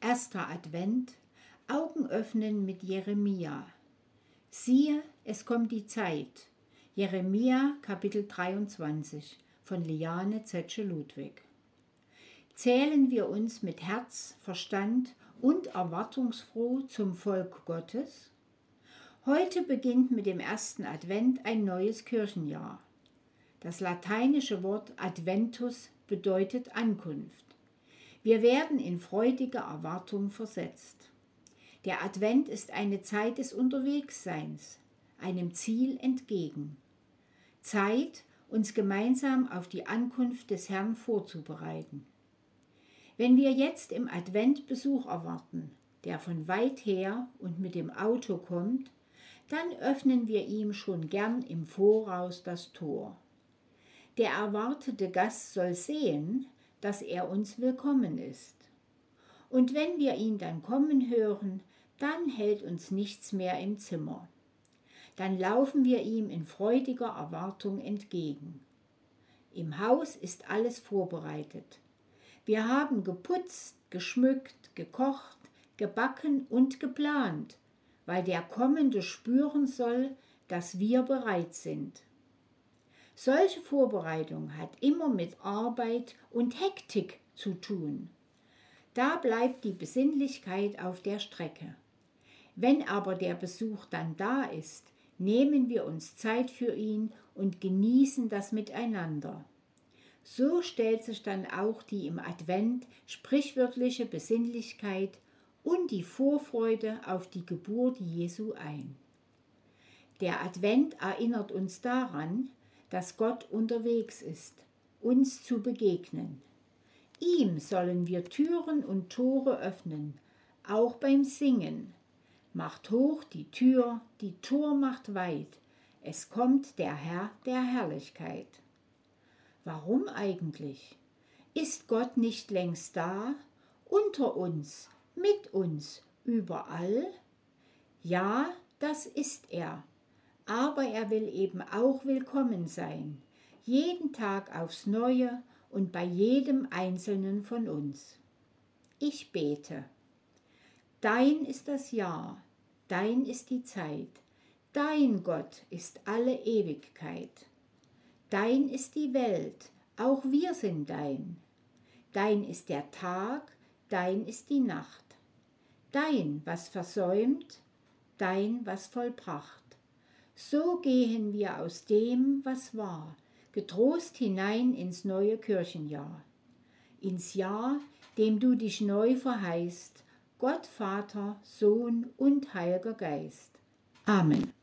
Erster Advent, Augen öffnen mit Jeremia. Siehe, es kommt die Zeit. Jeremia Kapitel 23 von Liane Zetsche Ludwig. Zählen wir uns mit Herz, Verstand und erwartungsfroh zum Volk Gottes? Heute beginnt mit dem ersten Advent ein neues Kirchenjahr. Das lateinische Wort Adventus bedeutet Ankunft. Wir werden in freudige Erwartung versetzt. Der Advent ist eine Zeit des Unterwegsseins, einem Ziel entgegen. Zeit, uns gemeinsam auf die Ankunft des Herrn vorzubereiten. Wenn wir jetzt im Advent Besuch erwarten, der von weit her und mit dem Auto kommt, dann öffnen wir ihm schon gern im Voraus das Tor. Der erwartete Gast soll sehen, dass er uns willkommen ist. Und wenn wir ihn dann kommen hören, dann hält uns nichts mehr im Zimmer. Dann laufen wir ihm in freudiger Erwartung entgegen. Im Haus ist alles vorbereitet. Wir haben geputzt, geschmückt, gekocht, gebacken und geplant, weil der Kommende spüren soll, dass wir bereit sind. Solche Vorbereitung hat immer mit Arbeit und Hektik zu tun. Da bleibt die Besinnlichkeit auf der Strecke. Wenn aber der Besuch dann da ist, nehmen wir uns Zeit für ihn und genießen das miteinander. So stellt sich dann auch die im Advent sprichwörtliche Besinnlichkeit und die Vorfreude auf die Geburt Jesu ein. Der Advent erinnert uns daran, dass Gott unterwegs ist, uns zu begegnen. Ihm sollen wir Türen und Tore öffnen, auch beim Singen. Macht hoch die Tür, die Tor macht weit, es kommt der Herr der Herrlichkeit. Warum eigentlich? Ist Gott nicht längst da, unter uns, mit uns, überall? Ja, das ist er aber er will eben auch willkommen sein, jeden Tag aufs neue und bei jedem einzelnen von uns. Ich bete. Dein ist das Jahr, dein ist die Zeit, dein Gott ist alle Ewigkeit. Dein ist die Welt, auch wir sind dein. Dein ist der Tag, dein ist die Nacht. Dein, was versäumt, dein, was vollbracht. So gehen wir aus dem, was war, getrost hinein ins neue Kirchenjahr, ins Jahr, dem du dich neu verheißt, Gott Vater, Sohn und Heiliger Geist. Amen.